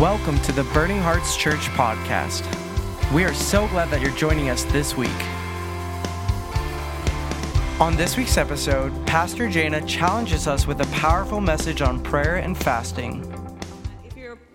Welcome to the Burning Hearts Church podcast. We are so glad that you're joining us this week. On this week's episode, Pastor Jana challenges us with a powerful message on prayer and fasting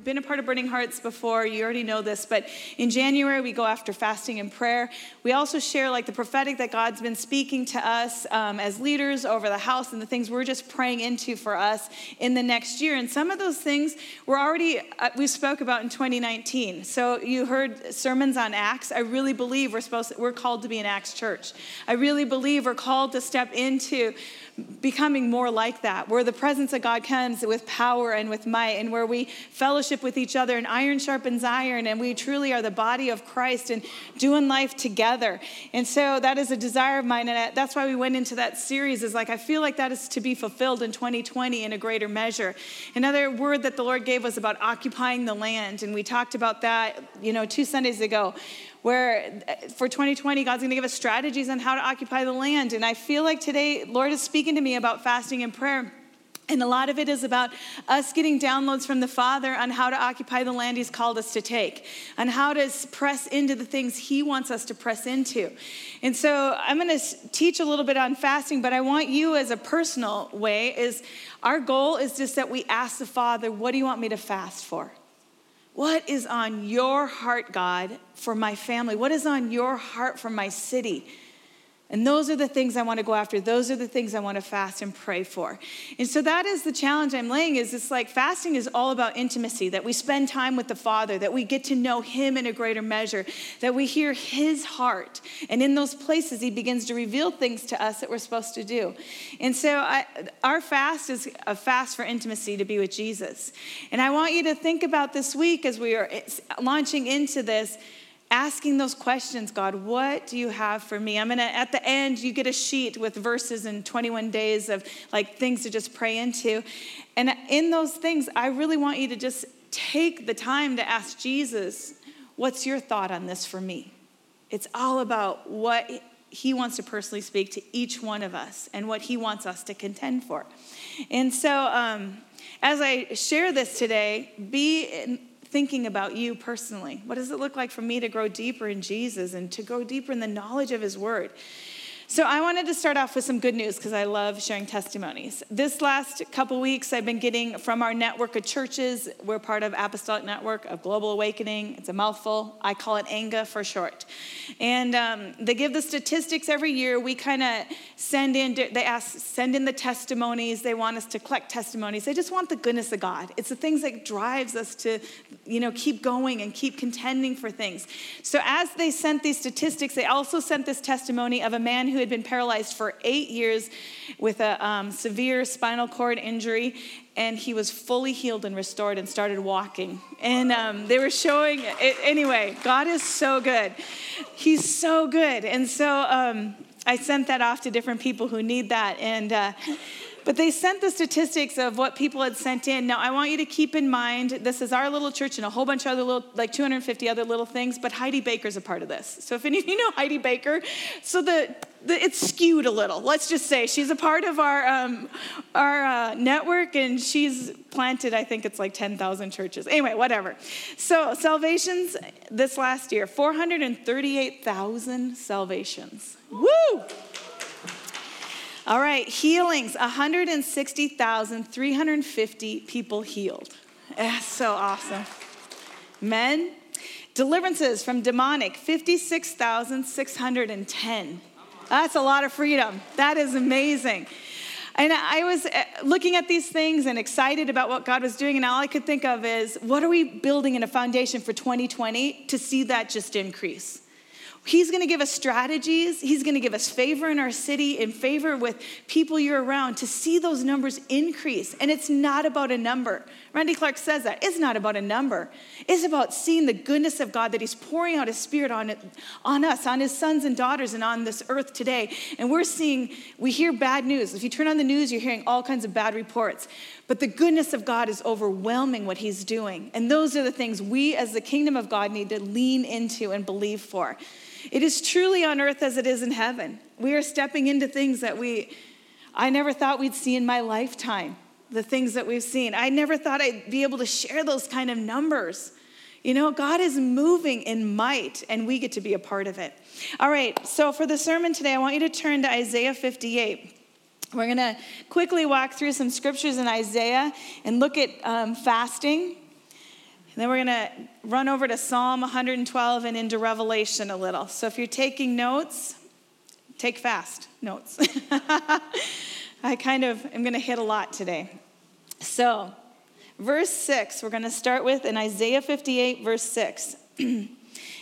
been a part of Burning Hearts before, you already know this, but in January we go after fasting and prayer. We also share like the prophetic that God's been speaking to us um, as leaders over the house and the things we're just praying into for us in the next year. And some of those things we're already, uh, we spoke about in 2019. So you heard sermons on Acts. I really believe we're supposed, to, we're called to be an Acts church. I really believe we're called to step into becoming more like that, where the presence of God comes with power and with might, and where we fellowship with each other, and iron sharpens iron, and we truly are the body of Christ and doing life together. And so that is a desire of mine, and that's why we went into that series. Is like I feel like that is to be fulfilled in 2020 in a greater measure. Another word that the Lord gave was about occupying the land, and we talked about that, you know, two Sundays ago where uh, for 2020, God's going to give us strategies on how to occupy the land. And I feel like today, Lord is speaking to me about fasting and prayer. And a lot of it is about us getting downloads from the Father on how to occupy the land He's called us to take, on how to press into the things He wants us to press into. And so I'm going to teach a little bit on fasting, but I want you, as a personal way, is our goal is just that we ask the Father, What do you want me to fast for? What is on your heart, God, for my family? What is on your heart for my city? And those are the things I want to go after. Those are the things I want to fast and pray for. And so that is the challenge I'm laying is it's like fasting is all about intimacy, that we spend time with the Father, that we get to know him in a greater measure, that we hear his heart. And in those places he begins to reveal things to us that we're supposed to do. And so I, our fast is a fast for intimacy to be with Jesus. And I want you to think about this week as we are launching into this asking those questions God, what do you have for me? I'm gonna, at the end, you get a sheet with verses and 21 days of like things to just pray into. And in those things, I really want you to just take the time to ask Jesus, what's your thought on this for me? It's all about what he wants to personally speak to each one of us and what he wants us to contend for. And so, um, as I share this today, be thinking about you personally. What does it look like for me to grow deeper in Jesus and to grow deeper in the knowledge of His Word? So, I wanted to start off with some good news because I love sharing testimonies. This last couple weeks, I've been getting from our network of churches. We're part of Apostolic Network of Global Awakening. It's a mouthful. I call it ANGA for short. And um, they give the statistics every year. We kind of send in, they ask, send in the testimonies. They want us to collect testimonies. They just want the goodness of God. It's the things that drives us to, you know, keep going and keep contending for things. So, as they sent these statistics, they also sent this testimony of a man who had been paralyzed for eight years with a um, severe spinal cord injury, and he was fully healed and restored and started walking. And um, they were showing it, anyway. God is so good. He's so good, and so um, I sent that off to different people who need that, and. Uh, but they sent the statistics of what people had sent in. Now, I want you to keep in mind this is our little church and a whole bunch of other little, like 250 other little things, but Heidi Baker's a part of this. So if any of you know Heidi Baker, so the, the it's skewed a little. Let's just say she's a part of our, um, our uh, network and she's planted, I think it's like 10,000 churches. Anyway, whatever. So salvations this last year 438,000 salvations. Woo! All right, healings 160,350 people healed. That's so awesome. Men, deliverances from demonic 56,610. That's a lot of freedom. That is amazing. And I was uh, looking at these things and excited about what God was doing, and all I could think of is what are we building in a foundation for 2020 to see that just increase? He's going to give us strategies. He's going to give us favor in our city and favor with people you're around to see those numbers increase. And it's not about a number. Randy Clark says that. It's not about a number. It's about seeing the goodness of God that He's pouring out His Spirit on, it, on us, on His sons and daughters, and on this earth today. And we're seeing, we hear bad news. If you turn on the news, you're hearing all kinds of bad reports. But the goodness of God is overwhelming what He's doing. And those are the things we, as the kingdom of God, need to lean into and believe for. It is truly on earth as it is in heaven. We are stepping into things that we, I never thought we'd see in my lifetime. the things that we've seen. I never thought I'd be able to share those kind of numbers. You know, God is moving in might, and we get to be a part of it. All right, so for the sermon today, I want you to turn to Isaiah 58. We're going to quickly walk through some scriptures in Isaiah and look at um, fasting. And then we're going to run over to Psalm 112 and into Revelation a little. So if you're taking notes, take fast notes. I kind of am going to hit a lot today. So, verse 6, we're going to start with in Isaiah 58, verse 6.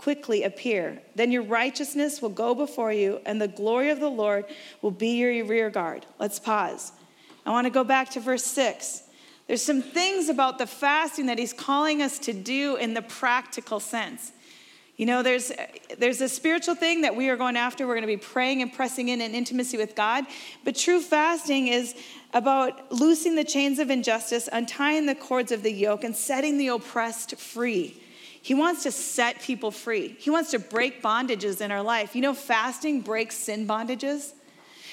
quickly appear. Then your righteousness will go before you, and the glory of the Lord will be your rear guard. Let's pause. I want to go back to verse 6. There's some things about the fasting that he's calling us to do in the practical sense. You know, there's, there's a spiritual thing that we are going after. We're going to be praying and pressing in in intimacy with God. But true fasting is about loosing the chains of injustice, untying the cords of the yoke, and setting the oppressed free. He wants to set people free. He wants to break bondages in our life. You know, fasting breaks sin bondages.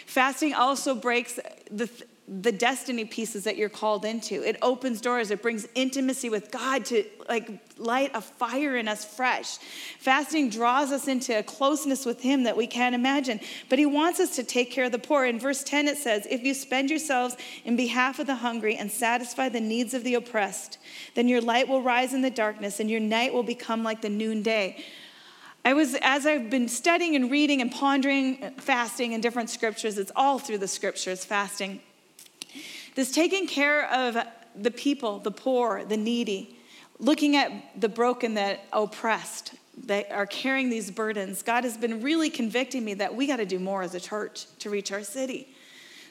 Fasting also breaks the, the destiny pieces that you're called into. It opens doors, it brings intimacy with God to like light a fire in us fresh. Fasting draws us into a closeness with Him that we can't imagine. But He wants us to take care of the poor. In verse 10, it says, If you spend yourselves in behalf of the hungry and satisfy the needs of the oppressed, then your light will rise in the darkness and your night will become like the noonday. I was, as I've been studying and reading and pondering uh, fasting in different scriptures, it's all through the scriptures, fasting. This taking care of the people, the poor, the needy, looking at the broken, the oppressed, that are carrying these burdens, God has been really convicting me that we got to do more as a church to reach our city.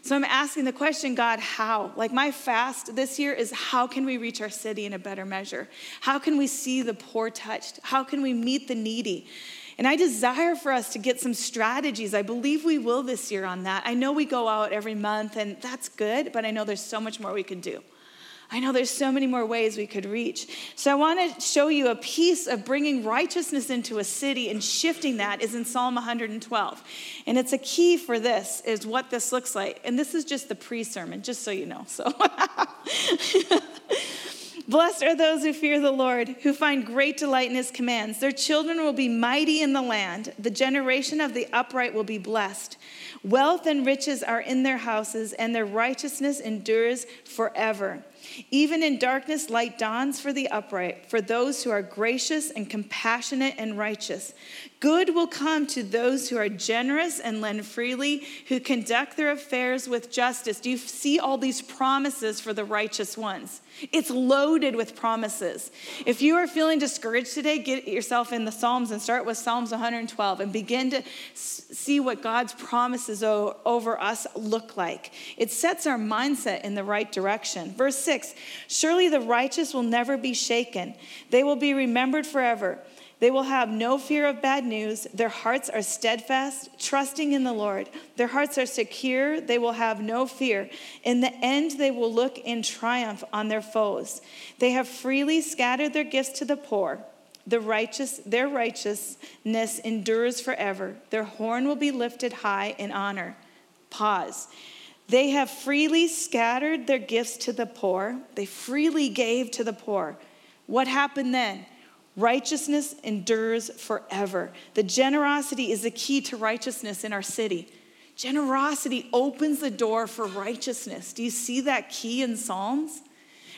So I'm asking the question, God, how? Like my fast this year is how can we reach our city in a better measure? How can we see the poor touched? How can we meet the needy? And I desire for us to get some strategies. I believe we will this year on that. I know we go out every month, and that's good, but I know there's so much more we could do. I know there's so many more ways we could reach. So I want to show you a piece of bringing righteousness into a city and shifting that is in Psalm 112. And it's a key for this is what this looks like. And this is just the pre-sermon, just so you know. So Blessed are those who fear the Lord, who find great delight in his commands. Their children will be mighty in the land. The generation of the upright will be blessed. Wealth and riches are in their houses, and their righteousness endures forever. Even in darkness, light dawns for the upright, for those who are gracious and compassionate and righteous. Good will come to those who are generous and lend freely, who conduct their affairs with justice. Do you see all these promises for the righteous ones? It's loaded with promises. If you are feeling discouraged today, get yourself in the Psalms and start with Psalms 112 and begin to see what God's promises over us look like. It sets our mindset in the right direction. Verse 6 Surely the righteous will never be shaken, they will be remembered forever. They will have no fear of bad news. Their hearts are steadfast, trusting in the Lord. Their hearts are secure. They will have no fear. In the end, they will look in triumph on their foes. They have freely scattered their gifts to the poor. The righteous, their righteousness endures forever. Their horn will be lifted high in honor. Pause. They have freely scattered their gifts to the poor. They freely gave to the poor. What happened then? Righteousness endures forever. The generosity is the key to righteousness in our city. Generosity opens the door for righteousness. Do you see that key in Psalms?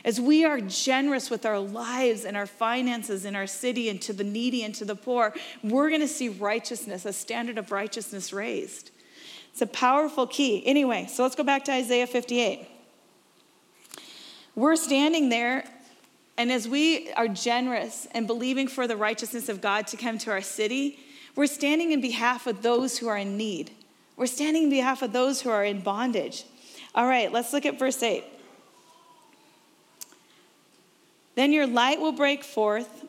As we are generous with our lives and our finances in our city and to the needy and to the poor, we're going to see righteousness, a standard of righteousness raised. It's a powerful key. Anyway, so let's go back to Isaiah 58. We're standing there and as we are generous and believing for the righteousness of God to come to our city, we're standing in behalf of those who are in need. We're standing in behalf of those who are in bondage. All right, let's look at verse 8. Then your light will break forth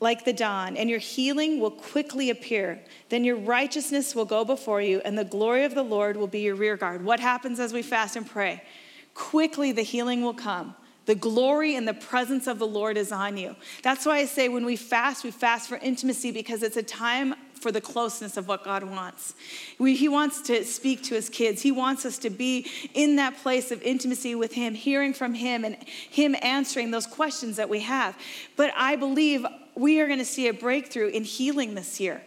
like the dawn, and your healing will quickly appear. Then your righteousness will go before you, and the glory of the Lord will be your rear guard. What happens as we fast and pray? Quickly the healing will come. The glory and the presence of the Lord is on you. That's why I say when we fast, we fast for intimacy because it's a time for the closeness of what God wants. We, he wants to speak to his kids. He wants us to be in that place of intimacy with him, hearing from him, and him answering those questions that we have. But I believe we are going to see a breakthrough in healing this year.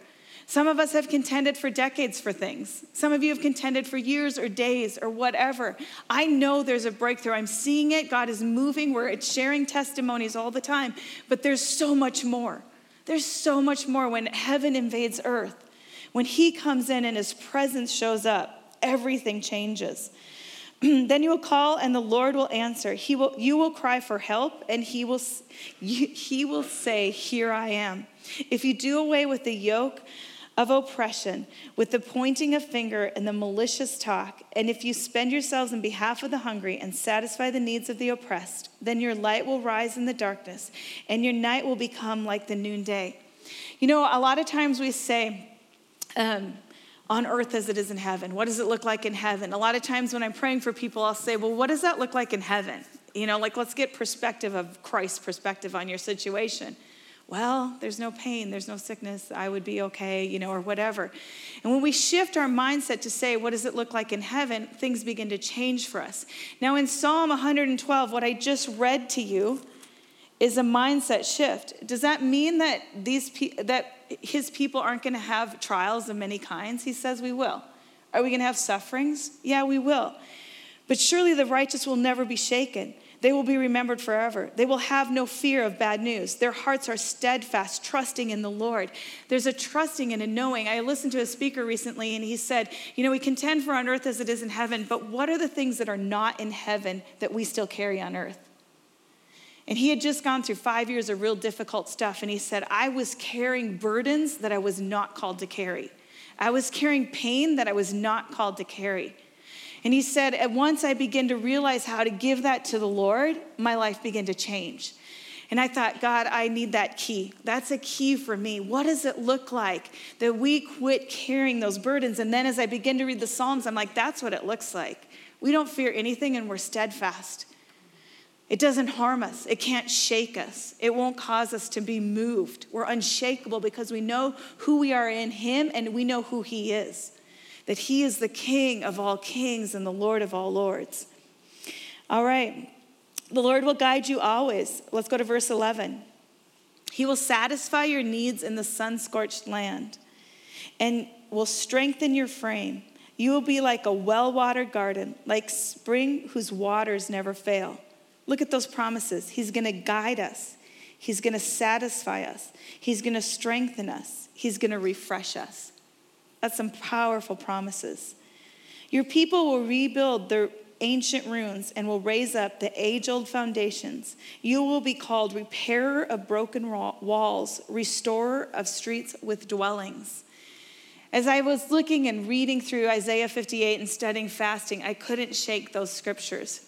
Some of us have contended for decades for things. Some of you have contended for years or days or whatever. I know there's a breakthrough. I'm seeing it. God is moving. We're sharing testimonies all the time. But there's so much more. There's so much more when heaven invades earth. When He comes in and His presence shows up, everything changes. then you will call and the Lord will answer. He will, you will cry for help and he will, he will say, Here I am. If you do away with the yoke of oppression, with the pointing of finger and the malicious talk, and if you spend yourselves in behalf of the hungry and satisfy the needs of the oppressed, then your light will rise in the darkness, and your night will become like the noonday. You know, a lot of times we say, um, on earth as it is in heaven. What does it look like in heaven? A lot of times when I'm praying for people, I'll say, Well, what does that look like in heaven? You know, like let's get perspective of Christ's perspective on your situation well, there's no pain, there's no sickness, I would be okay, you know, or whatever. And when we shift our mindset to say, what does it look like in heaven, things begin to change for us. Now, in Psalm 112, what I just read to you is a mindset shift. Does that mean that these pe- that his people aren't going to have trials of many kinds? He says we will. Are we going to have sufferings? Yeah, we will. But surely the righteous will never be shaken. They will be remembered forever. They will have no fear of bad news. Their hearts are steadfast, trusting in the Lord. There's a trusting and a knowing. I listened to a speaker recently, and he said, You know, we contend for on earth as it is in heaven, but what are the things that are not in heaven that we still carry on earth? And he had just gone through five years of real difficult stuff, and he said, I was carrying burdens that I was not called to carry. I was carrying pain that I was not called to carry. And he said, at once I began to realize how to give that to the Lord, my life began to change. And I thought, God, I need that key. That's a key for me. What does it look like that we quit carrying those burdens? And then as I begin to read the Psalms, I'm like, that's what it looks like. We don't fear anything and we're steadfast. It doesn't harm us. It can't shake us. It won't cause us to be moved. We're unshakable because we know who we are in Him and we know who He is that he is the King of all kings and the Lord of all lords. All right. The Lord will guide you always. Let's go to verse 11. He will satisfy your needs in the sun scorched land and will strengthen your frame. You will be like a well watered garden, like spring whose waters never fail. Look at those promises. He's going to guide us, He's going to satisfy us, He's going to strengthen us, He's going to refresh us. That's some powerful promises. Your people will rebuild their ancient ruins and will raise up the age old foundations. You will be called repairer of broken walls, restorer of streets with dwellings. As I was looking and reading through Isaiah 58 and studying fasting, I couldn't shake those scriptures.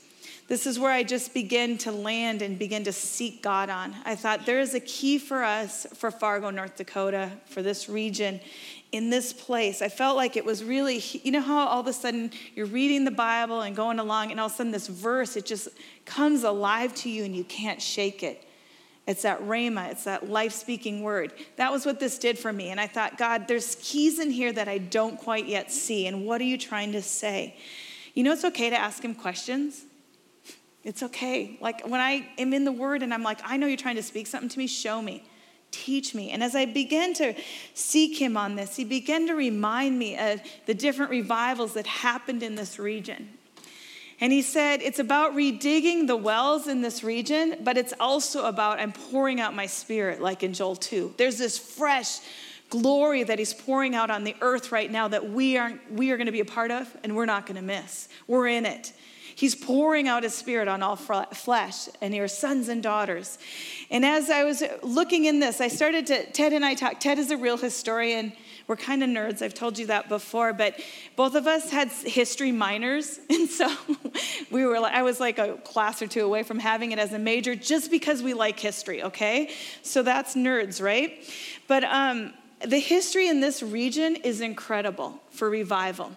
This is where I just begin to land and begin to seek God on. I thought there is a key for us for Fargo, North Dakota, for this region, in this place. I felt like it was really, you know how all of a sudden you're reading the Bible and going along, and all of a sudden this verse, it just comes alive to you and you can't shake it. It's that rhema, it's that life speaking word. That was what this did for me. And I thought, God, there's keys in here that I don't quite yet see. And what are you trying to say? You know, it's okay to ask him questions. It's okay. Like when I am in the word and I'm like, I know you're trying to speak something to me, show me teach me. And as I began to seek him on this, he began to remind me of the different revivals that happened in this region. And he said, It's about redigging the wells in this region, but it's also about I'm pouring out my spirit, like in Joel 2. There's this fresh glory that he's pouring out on the earth right now that we are, we are going to be a part of and we're not going to miss. We're in it. He's pouring out his spirit on all flesh, and your sons and daughters. And as I was looking in this, I started to, Ted and I talked. Ted is a real historian. We're kind of nerds, I've told you that before, but both of us had history minors. And so we were I was like a class or two away from having it as a major just because we like history, okay? So that's nerds, right? But um, the history in this region is incredible for revival.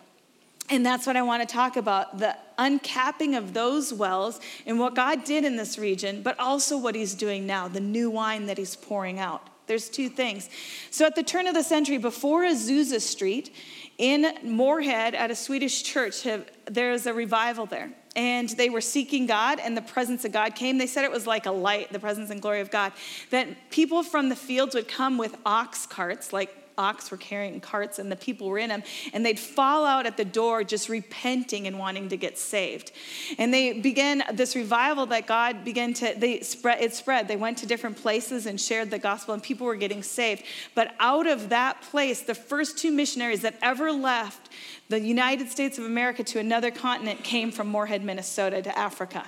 And that's what I want to talk about the uncapping of those wells and what God did in this region, but also what He's doing now, the new wine that He's pouring out. There's two things. So, at the turn of the century, before Azusa Street in Moorhead at a Swedish church, there's a revival there. And they were seeking God, and the presence of God came. They said it was like a light, the presence and glory of God. That people from the fields would come with ox carts, like ox were carrying carts and the people were in them, and they'd fall out at the door just repenting and wanting to get saved. And they began this revival that God began to, they spread, it spread. They went to different places and shared the gospel, and people were getting saved. But out of that place, the first two missionaries that ever left the United States of America to another continent came from Moorhead, Minnesota to Africa.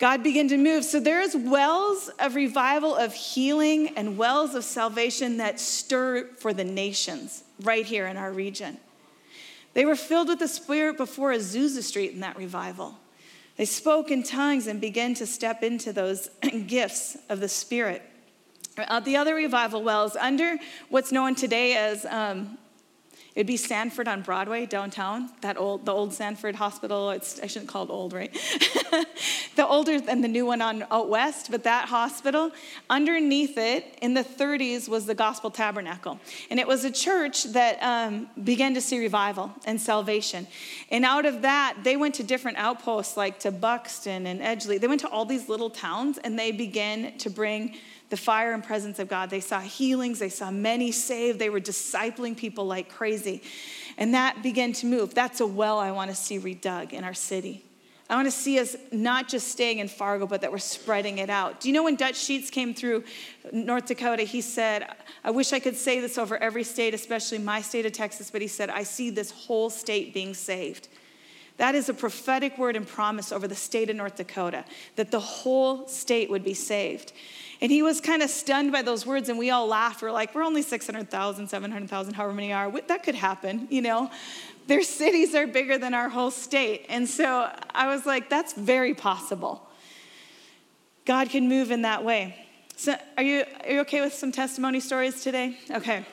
God began to move. So there's wells of revival, of healing, and wells of salvation that stir for the nations right here in our region. They were filled with the Spirit before Azusa Street in that revival. They spoke in tongues and began to step into those gifts of the Spirit. Uh, the other revival wells under what's known today as um, It'd be Sanford on Broadway downtown, that old, the old Sanford Hospital. It's, I shouldn't call it old, right? the older than the new one on out west, but that hospital, underneath it in the 30s was the Gospel Tabernacle. And it was a church that um, began to see revival and salvation. And out of that, they went to different outposts like to Buxton and Edgeley. They went to all these little towns and they began to bring the fire and presence of God. They saw healings, they saw many saved, they were discipling people like crazy. And that began to move. That's a well I want to see redug in our city. I want to see us not just staying in Fargo, but that we're spreading it out. Do you know when Dutch Sheets came through North Dakota, he said, I wish I could say this over every state, especially my state of Texas, but he said, I see this whole state being saved. That is a prophetic word and promise over the state of North Dakota, that the whole state would be saved. And he was kind of stunned by those words, and we all laughed. We're like, we're only 600,000, 700,000, however many are. That could happen, you know? Their cities are bigger than our whole state. And so I was like, that's very possible. God can move in that way. So, are you, are you okay with some testimony stories today? Okay.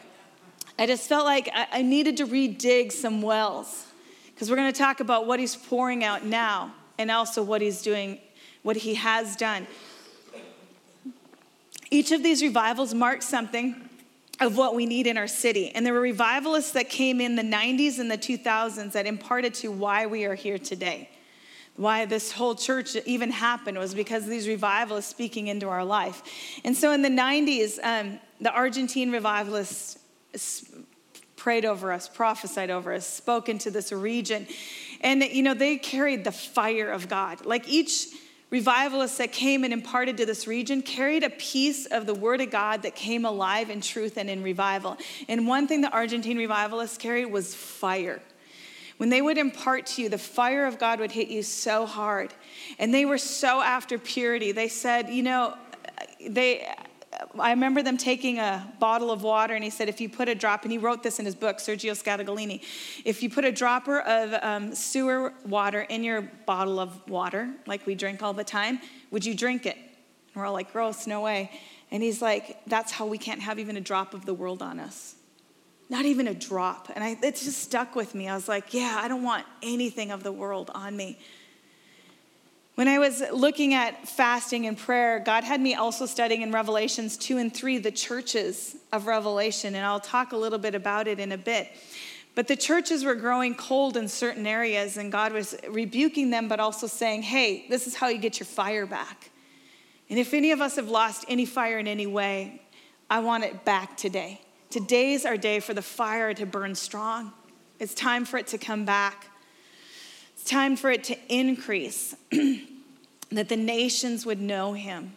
I just felt like I, I needed to redig some wells because we're going to talk about what he's pouring out now and also what he's doing, what he has done. Each of these revivals marked something of what we need in our city. And there were revivalists that came in the 90s and the 2000s that imparted to why we are here today. Why this whole church even happened was because these revivalists speaking into our life. And so in the 90s, um, the Argentine revivalists prayed over us, prophesied over us, spoke into this region. And, you know, they carried the fire of God. Like each revivalist that came and imparted to this region carried a piece of the Word of God that came alive in truth and in revival. And one thing the Argentine revivalists carried was fire. When they would impart to you, the fire of God would hit you so hard. And they were so after purity. They said, you know, they I remember them taking a bottle of water, and he said, if you put a drop, and he wrote this in his book, Sergio Scataglini, if you put a dropper of um, sewer water in your bottle of water, like we drink all the time, would you drink it? And we're all like, gross, no way. And he's like, that's how we can't have even a drop of the world on us. Not even a drop. And I, it just stuck with me. I was like, yeah, I don't want anything of the world on me. When I was looking at fasting and prayer, God had me also studying in Revelations 2 and 3, the churches of Revelation, and I'll talk a little bit about it in a bit. But the churches were growing cold in certain areas, and God was rebuking them, but also saying, hey, this is how you get your fire back. And if any of us have lost any fire in any way, I want it back today. Today's our day for the fire to burn strong. It's time for it to come back time for it to increase, that the nations would know him.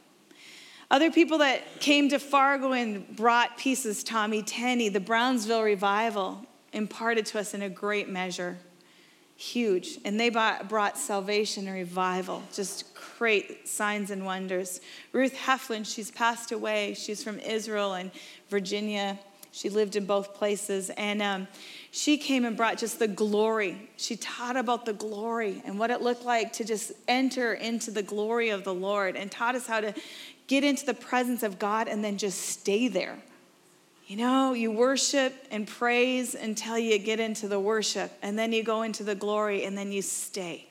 Other people that came to Fargo and brought pieces, Tommy Tenney, the Brownsville revival, imparted to us in a great measure huge. And they brought salvation and revival, just great signs and wonders. Ruth Heflin, she's passed away. She's from Israel and Virginia. She lived in both places. And um, she came and brought just the glory. She taught about the glory and what it looked like to just enter into the glory of the Lord and taught us how to get into the presence of God and then just stay there. You know, you worship and praise until you get into the worship, and then you go into the glory, and then you stay.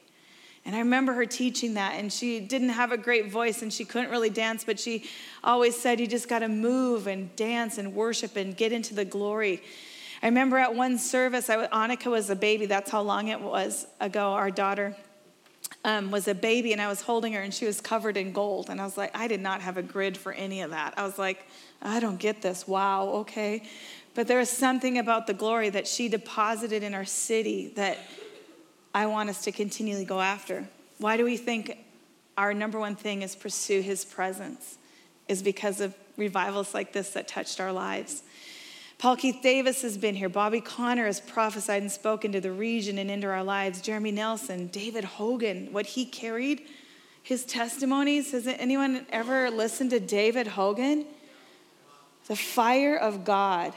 And I remember her teaching that, and she didn't have a great voice and she couldn't really dance, but she always said, You just got to move and dance and worship and get into the glory. I remember at one service, I, Annika was a baby, that's how long it was ago, our daughter. Um, was a baby and I was holding her and she was covered in gold. And I was like, I did not have a grid for any of that. I was like, I don't get this. Wow, okay. But there is something about the glory that she deposited in our city that I want us to continually go after. Why do we think our number one thing is pursue his presence? Is because of revivals like this that touched our lives. Paul Keith Davis has been here. Bobby Connor has prophesied and spoken to the region and into our lives. Jerame Nelson, David Hogan, what he carried, his testimonies. Has anyone ever listened to David Hogan? The fire of God.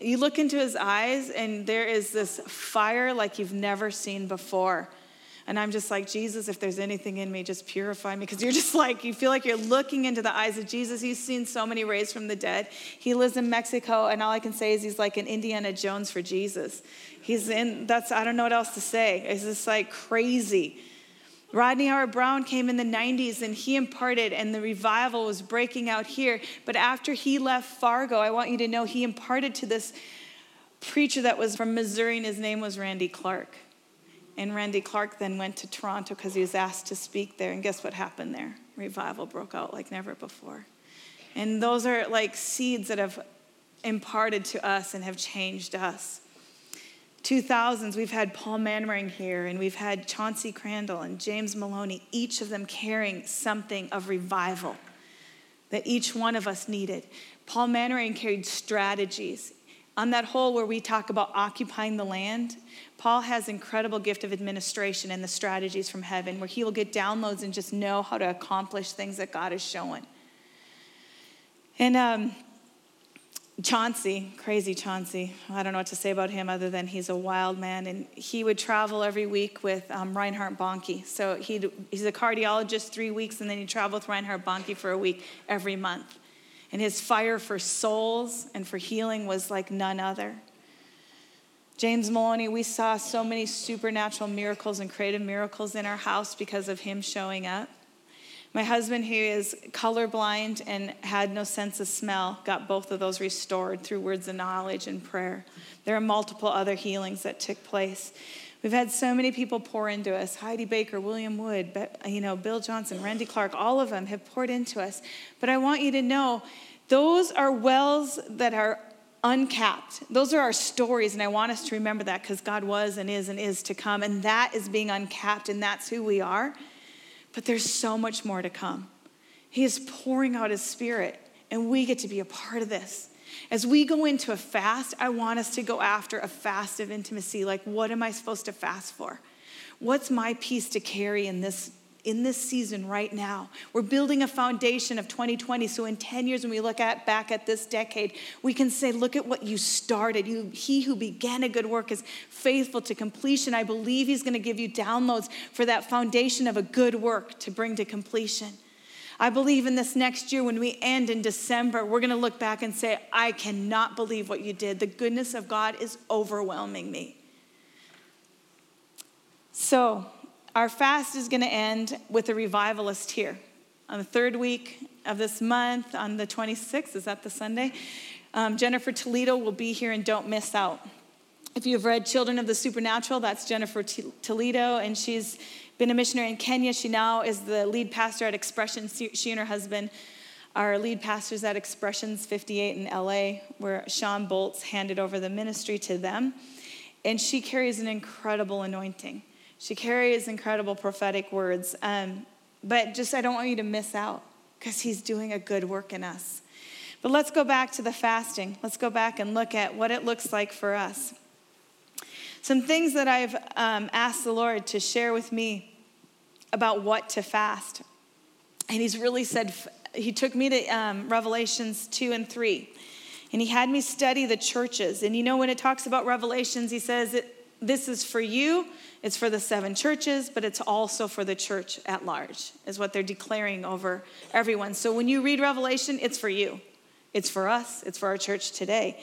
You look into his eyes, and there is this fire like you've never seen before. And I'm just like, Jesus, if there's anything in me, just purify me. Because you're just like, you feel like you're looking into the eyes of Jesus. He's seen so many raised from the dead. He lives in Mexico, and all I can say is he's like an Indiana Jones for Jesus. He's in, that's, I don't know what else to say. It's just like crazy. Rodney Howard-Browne came in the 90s and he imparted, and the revival was breaking out here. But after he left Fargo, I want you to know he imparted to this preacher that was from Missouri, and his name was Randy Clark. And Randy Clark then went to Toronto because he was asked to speak there. And guess what happened there? Revival broke out like never before. And those are like seeds that have imparted to us and have changed us. 2000s, we've had Paul Manwaring here, and we've had Chauncey Crandall and James Maloney, each of them carrying something of revival that each one of us needed. Paul Manwaring carried strategies. On that whole where we talk about occupying the land, Paul has incredible gift of administration and the strategies from heaven where he will get downloads and just know how to accomplish things that God is showing. And um, Chauncey, crazy Chauncey. I don't know what to say about him other than he's a wild man. And he would travel every week with um, Reinhard Bonnke. So he's a cardiologist three weeks, and then he'd travel with Reinhard Bonnke for a week every month. And his fire for souls and for healing was like none other. James Maloney, we saw so many supernatural miracles and creative miracles in our house because of him showing up. My husband, who is colorblind and had no sense of smell, got both of those restored through words of knowledge and prayer. There are multiple other healings that took place. We've had so many people pour into us. Heidi Baker, William Wood, you know, Bill Johnson, Randy Clark, all of them have poured into us. But I want you to know those are wells that are uncapped. Those are our stories, and I want us to remember that because God was and is and is to come, and that is being uncapped, and that's who we are. But there's so much more to come. He is pouring out His Spirit, and we get to be a part of this. As we go into a fast, I want us to go after a fast of intimacy. Like, what am I supposed to fast for? What's my piece to carry in this in this season right now. We're building a foundation of 2020 so in 10 years when we look at back at this decade, we can say look at what you started. You he who began a good work is faithful to completion. I believe he's going to give you downloads for that foundation of a good work to bring to completion. I believe in this next year when we end in December, we're going to look back and say, I cannot believe what you did. The goodness of God is overwhelming me. So, our fast is going to end with a revivalist here. On the third week of this month, on the 26th, is that the Sunday? Um, Jennifer Toledo will be here and don't miss out. If you've read Children of the Supernatural, that's Jennifer T- Toledo, and she's been a missionary in Kenya. She now is the lead pastor at Expressions. She and her husband are lead pastors at Expressions 58 in LA, where Sean Bolts handed over the ministry to them. And she carries an incredible anointing. She carries incredible prophetic words. Um, but just, I don't want you to miss out because he's doing a good work in us. But let's go back to the fasting. Let's go back and look at what it looks like for us. some things that I've um, asked the Lord to share with me about what to fast. And He's really said, He took me to um, Revelations 2 and 3. And He had me study the churches. And you know, when it talks about Revelations, He says, This is for you, it's for the seven churches, but it's also for the church at large, is what they're declaring over everyone. So when you read Revelation, it's for you, it's for us, it's for our church today.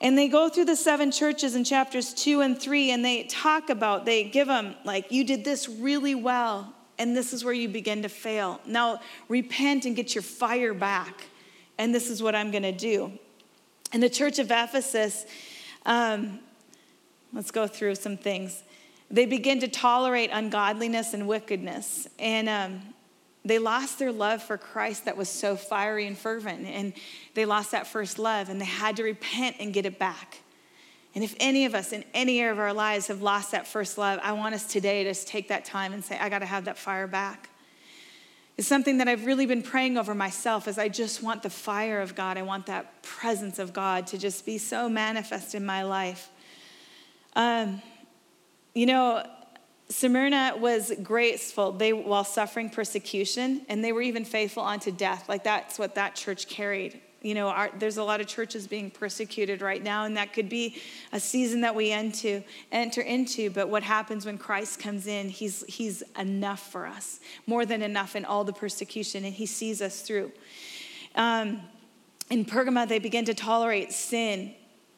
And they go through the seven churches in chapters two and three, and they talk about, they give them, like, you did this really well, and this is where you begin to fail. Now, repent and get your fire back, and this is what I'm going to do. In the church of Ephesus, um, let's go through some things. They begin to tolerate ungodliness and wickedness. And um, they lost their love for Christ that was so fiery and fervent. And they lost that first love and they had to repent and get it back. And if any of us in any area of our lives have lost that first love, I want us today to take that time and say, I got to have that fire back. It's something that I've really been praying over myself as I just want the fire of God. I want that presence of God to just be so manifest in my life. Um, you know, Smyrna was graceful they, while suffering persecution, and they were even faithful unto death. Like that's what that church carried. You know, our, there's a lot of churches being persecuted right now, and that could be a season that we enter, enter into. But what happens when Christ comes in? He's, he's enough for us, more than enough in all the persecution, and He sees us through. Um, in Pergamum, they begin to tolerate sin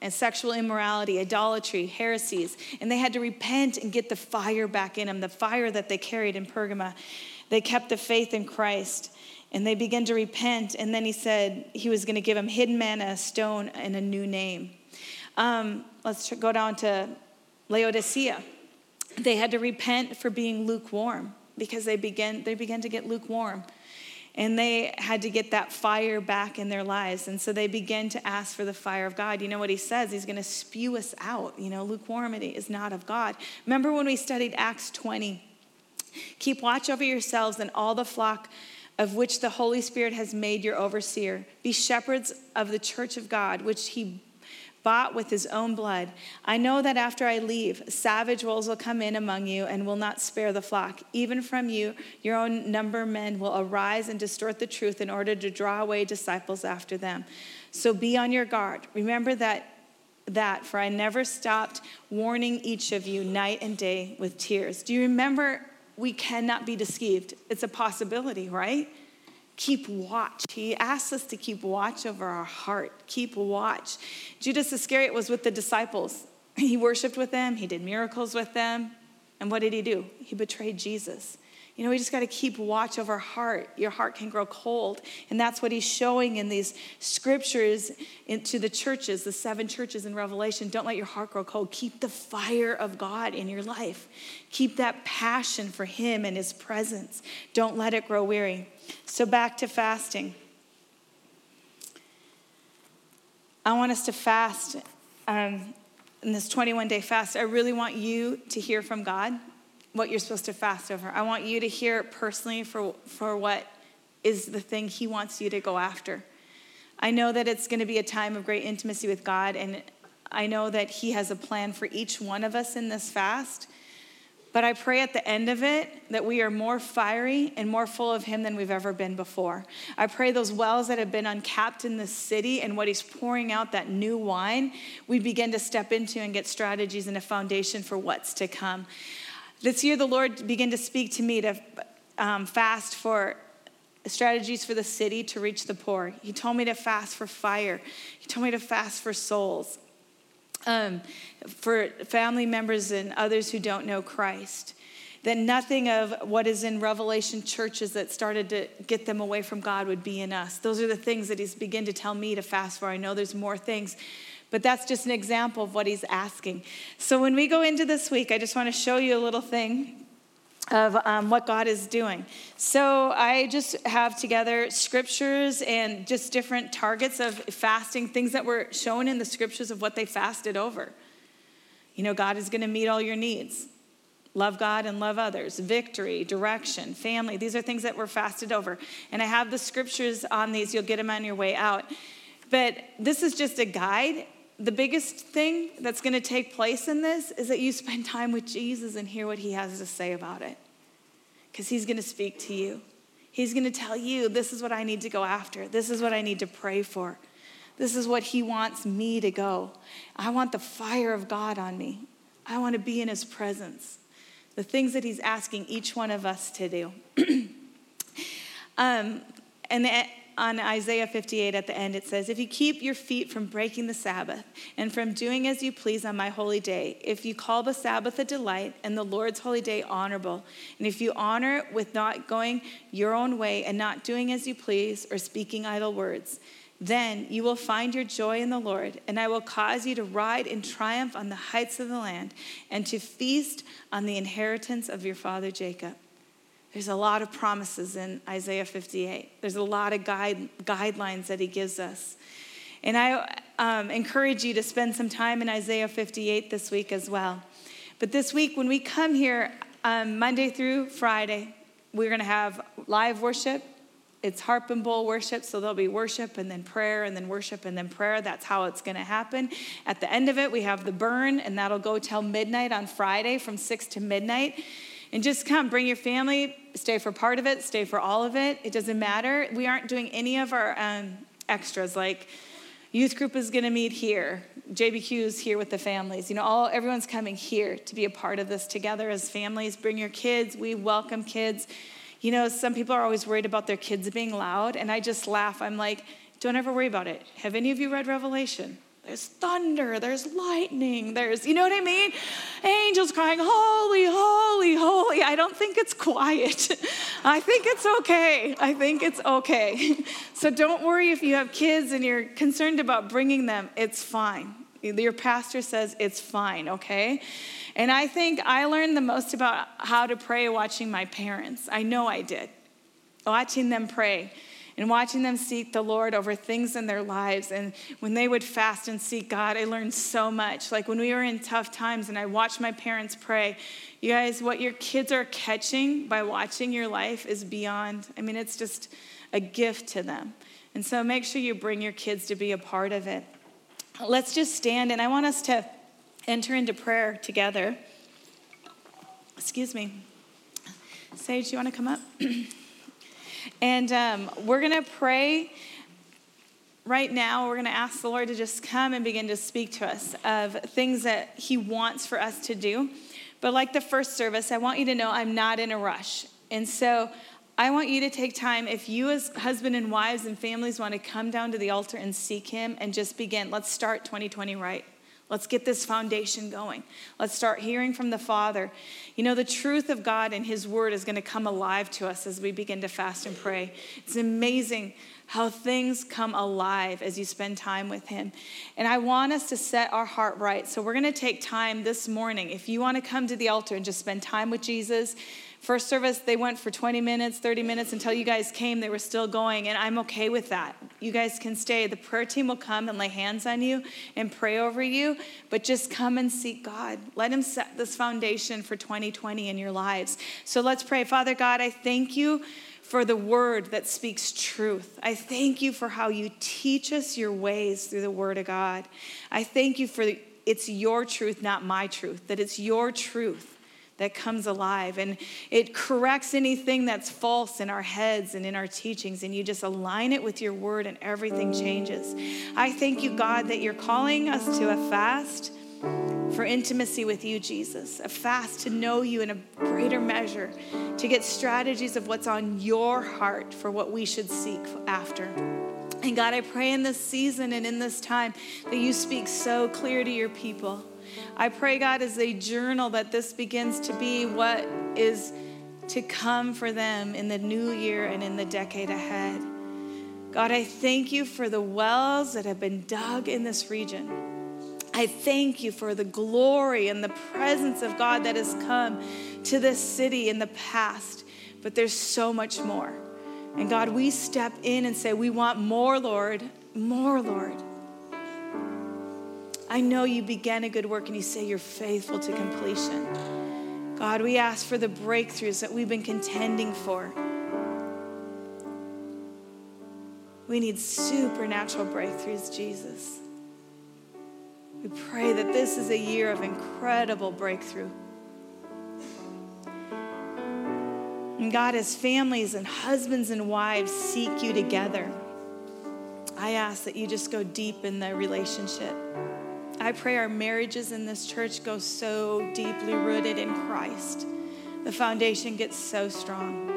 and sexual immorality, idolatry, heresies. And they had to repent and get the fire back in them, the fire that they carried in Pergamum. They kept the faith in Christ and they began to repent. And then he said he was going to give them hidden manna, a stone, and a new name. Um, let's go down to Laodicea. They had to repent for being lukewarm because they began, they began to get lukewarm and they had to get that fire back in their lives. And so they began to ask for the fire of God. You know what he says? He's going to spew us out. You know, lukewarmity is not of God. Remember when we studied Acts 20? Keep watch over yourselves and all the flock of which the Holy Spirit has made your overseer. Be shepherds of the church of God, which he bought with his own blood. I know that after I leave, savage wolves will come in among you and will not spare the flock. Even from you, your own number men will arise and distort the truth in order to draw away disciples after them. So be on your guard. Remember that that for I never stopped warning each of you night and day with tears. Do you remember we cannot be deceived? It's a possibility, right? Keep watch. He asks us to keep watch over our heart. Keep watch. Judas Iscariot was with the disciples. He worshiped with them, he did miracles with them. And what did he do? He betrayed Jesus. You know, we just got to keep watch over our heart. Your heart can grow cold. And that's what he's showing in these scriptures into the churches, the seven churches in Revelation. Don't let your heart grow cold. Keep the fire of God in your life. Keep that passion for him and his presence. Don't let it grow weary. So, back to fasting. I want us to fast um, in this 21 day fast. I really want you to hear from God what you're supposed to fast over. I want you to hear personally for, for what is the thing He wants you to go after. I know that it's going to be a time of great intimacy with God, and I know that He has a plan for each one of us in this fast. But I pray at the end of it that we are more fiery and more full of Him than we've ever been before. I pray those wells that have been uncapped in this city and what He's pouring out, that new wine, we begin to step into and get strategies and a foundation for what's to come. This year, the Lord began to speak to me to um, fast for strategies for the city to reach the poor. He told me to fast for fire. He told me to fast for souls, um, for family members and others who don't know Christ. That nothing of what is in Revelation churches that started to get them away from God would be in us. Those are the things that He's begun to tell me to fast for. I know there's more things but that's just an example of what he's asking. So when we go into this week, I just want to show you a little thing of um, what God is doing. So I just have together scriptures and just different targets of fasting, things that were shown in the scriptures of what they fasted over. You know, God is going to meet all your needs. Love God and love others, victory, direction, family. These are things that were fasted over. And I have the scriptures on these. You'll get them on your way out. But this is just a guide the biggest thing that's going to take place in this is that you spend time with Jesus and hear what he has to say about it. Because he's going to speak to you. He's going to tell you, this is what I need to go after. This is what I need to pray for. This is what he wants me to go. I want the fire of God on me. I want to be in his presence. The things that he's asking each one of us to do. um, and on Isaiah 58 at the end, it says, If you keep your feet from breaking the Sabbath and from doing as you please on my holy day, if you call the Sabbath a delight and the Lord's holy day honorable, and if you honor it with not going your own way and not doing as you please or speaking idle words, then you will find your joy in the Lord, and I will cause you to ride in triumph on the heights of the land and to feast on the inheritance of your father Jacob. There's a lot of promises in Isaiah 58. There's a lot of guide, guidelines that he gives us. And I um, encourage you to spend some time in Isaiah 58 this week as well. But this week, when we come here um, Monday through Friday, we're going to have live worship. It's harp and bowl worship, so there'll be worship and then prayer and then worship and then prayer. That's how it's going to happen. At the end of it, we have the burn, and that'll go till midnight on Friday from 6 to midnight. And just come, bring your family, stay for part of it, stay for all of it. It doesn't matter. We aren't doing any of our um, extras like youth group is going to meet here. JBQ is here with the families. You know, all everyone's coming here to be a part of this together as families. Bring your kids. We welcome kids. You know, some people are always worried about their kids being loud, and I just laugh. I'm like, don't ever worry about it. Have any of you read Revelation? There's thunder, there's lightning, there's, you know what I mean? Angels crying, Holy, holy, holy. I don't think it's quiet. I think it's okay. I think it's okay. So don't worry if you have kids and you're concerned about bringing them, it's fine. Your pastor says it's fine, okay? And I think I learned the most about how to pray watching my parents. I know I did. Watching them pray and watching them seek the Lord over things in their lives. And when they would fast and seek God, I learned so much. Like when we were in tough times and I watched my parents pray, you guys, what your kids are catching by watching your life is beyond, I mean, it's just a gift to them. And so make sure you bring your kids to be a part of it. Let's just stand, and I want us to enter into prayer together. Excuse me. Sage, you want to come up? And um, we're going to pray right now. We're going to ask the Lord to just come and begin to speak to us of things that He wants for us to do. But like the first service, I want you to know I'm not in a rush. And so I want you to take time, if you, as husband and wives and families, want to come down to the altar and seek Him and just begin. Let's start 2020 right. Let's get this foundation going. Let's start hearing from the Father. You know, the truth of God and His Word is going to come alive to us as we begin to fast and pray. It's amazing how things come alive as you spend time with Him. And I want us to set our heart right. So we're going to take time this morning. If you want to come to the altar and just spend time with Jesus, First service, they went for 20 minutes, 30 minutes until you guys came. They were still going, and I'm okay with that. You guys can stay. The prayer team will come and lay hands on you and pray over you, but just come and seek God. Let Him set this foundation for 2020 in your lives. So let's pray. Father God, I thank you for the word that speaks truth. I thank you for how you teach us your ways through the word of God. I thank you for it's your truth, not my truth, that it's your truth that comes alive and it corrects anything that's false in our heads and in our teachings and you just align it with your word and everything changes. I thank you, God, that you're calling us to a fast for intimacy with you, Jesus, a fast to know you in a greater measure, to get strategies of what's on your heart for what we should seek after. And God, I pray in this season and in this time that you speak so clear to your people I pray, God, as they journal, that this begins to be what is to come for them in the new year and in the decade ahead. God, I thank you for the wells that have been dug in this region. I thank you for the glory and the presence of God that has come to this city in the past, but there's so much more. And God, we step in and say, We want more, Lord, more, Lord. I know you began a good work and you say you're faithful to completion. God, we ask for the breakthroughs that we've been contending for. We need supernatural breakthroughs, Jesus. We pray that this is a year of incredible breakthrough. And God, as families and husbands and wives seek you together, I ask that you just go deep in the relationship. I pray our marriages in this church go so deeply rooted in Christ. The foundation gets so strong.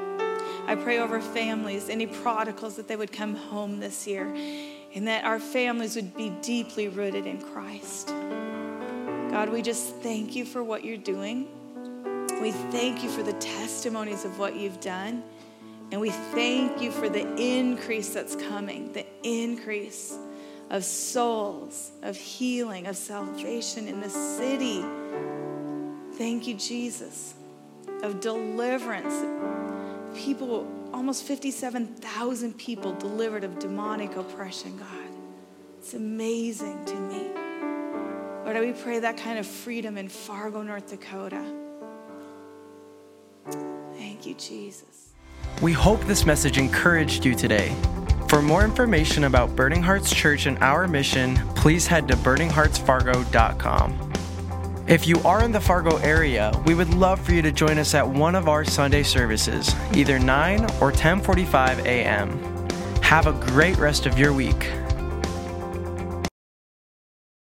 I pray over families, any prodigals, that they would come home this year and that our families would be deeply rooted in Christ. God, we just thank you for what you're doing. We thank you for the testimonies of what you've done. And we thank you for the increase that's coming, the increase of souls, of healing, of salvation in the city. Thank you, Jesus, of deliverance. People, almost 57,000 people delivered of demonic oppression, God. It's amazing to me. Lord, we pray that kind of freedom in Fargo, North Dakota. Thank you, Jesus. We hope this message encouraged you today. For more information about Burning Hearts Church and our mission, please head to burningheartsfargo.com. If you are in the Fargo area, we would love for you to join us at one of our Sunday services, either 9 or 10:45 a.m. Have a great rest of your week.